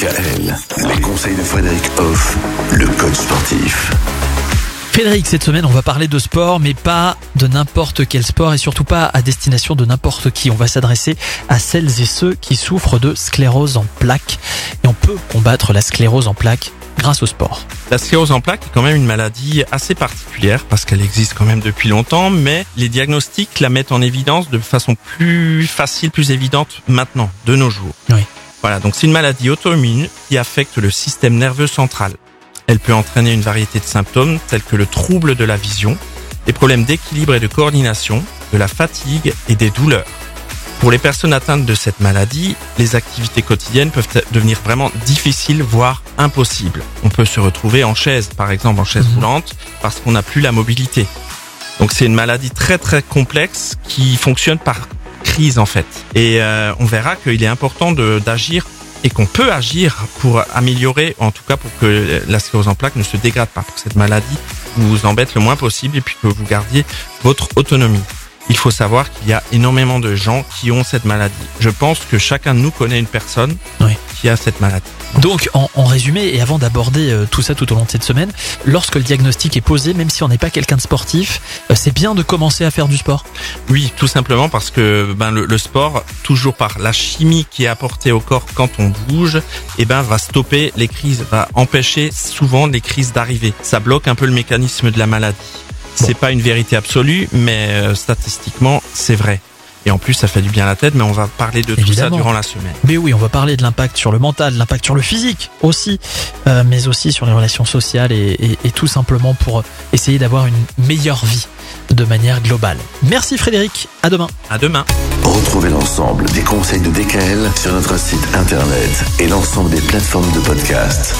DKL, les conseils de Frédéric Hoff, le coach sportif. Frédéric, cette semaine, on va parler de sport, mais pas de n'importe quel sport et surtout pas à destination de n'importe qui. On va s'adresser à celles et ceux qui souffrent de sclérose en plaques. Et on peut combattre la sclérose en plaques grâce au sport. La sclérose en plaques est quand même une maladie assez particulière parce qu'elle existe quand même depuis longtemps, mais les diagnostics la mettent en évidence de façon plus facile, plus évidente maintenant, de nos jours. Oui. Voilà, donc c'est une maladie auto-immune qui affecte le système nerveux central. Elle peut entraîner une variété de symptômes tels que le trouble de la vision, des problèmes d'équilibre et de coordination, de la fatigue et des douleurs. Pour les personnes atteintes de cette maladie, les activités quotidiennes peuvent devenir vraiment difficiles, voire impossibles. On peut se retrouver en chaise, par exemple en chaise Mhm. roulante, parce qu'on n'a plus la mobilité. Donc c'est une maladie très très complexe qui fonctionne par en fait. Et euh, on verra qu'il est important d'agir et qu'on peut agir pour améliorer, en tout cas pour que la sclérose en plaques ne se dégrade pas, pour que cette maladie vous embête le moins possible et puis que vous gardiez votre autonomie. Il faut savoir qu'il y a énormément de gens qui ont cette maladie. Je pense que chacun de nous connaît une personne Oui. Qui a cette maladie. Donc, en, en résumé, et avant d'aborder euh, tout ça tout au long de cette semaine, lorsque le diagnostic est posé, même si on n'est pas quelqu'un de sportif, euh, c'est bien de commencer à faire du sport. Oui, tout simplement parce que ben, le, le sport, toujours par la chimie qui est apportée au corps quand on bouge, eh ben, va stopper les crises, va empêcher souvent les crises d'arriver. Ça bloque un peu le mécanisme de la maladie. C'est pas une vérité absolue, mais euh, statistiquement, c'est vrai. Et en plus, ça fait du bien à la tête, mais on va parler de tout ça durant la semaine. Mais oui, on va parler de l'impact sur le mental, de l'impact sur le physique aussi, euh, mais aussi sur les relations sociales et, et- et tout simplement pour essayer d'avoir une meilleure vie de manière globale. Merci Frédéric, à demain. À demain. Retrouvez l'ensemble des conseils de DKL sur notre site internet et l'ensemble des plateformes de podcast.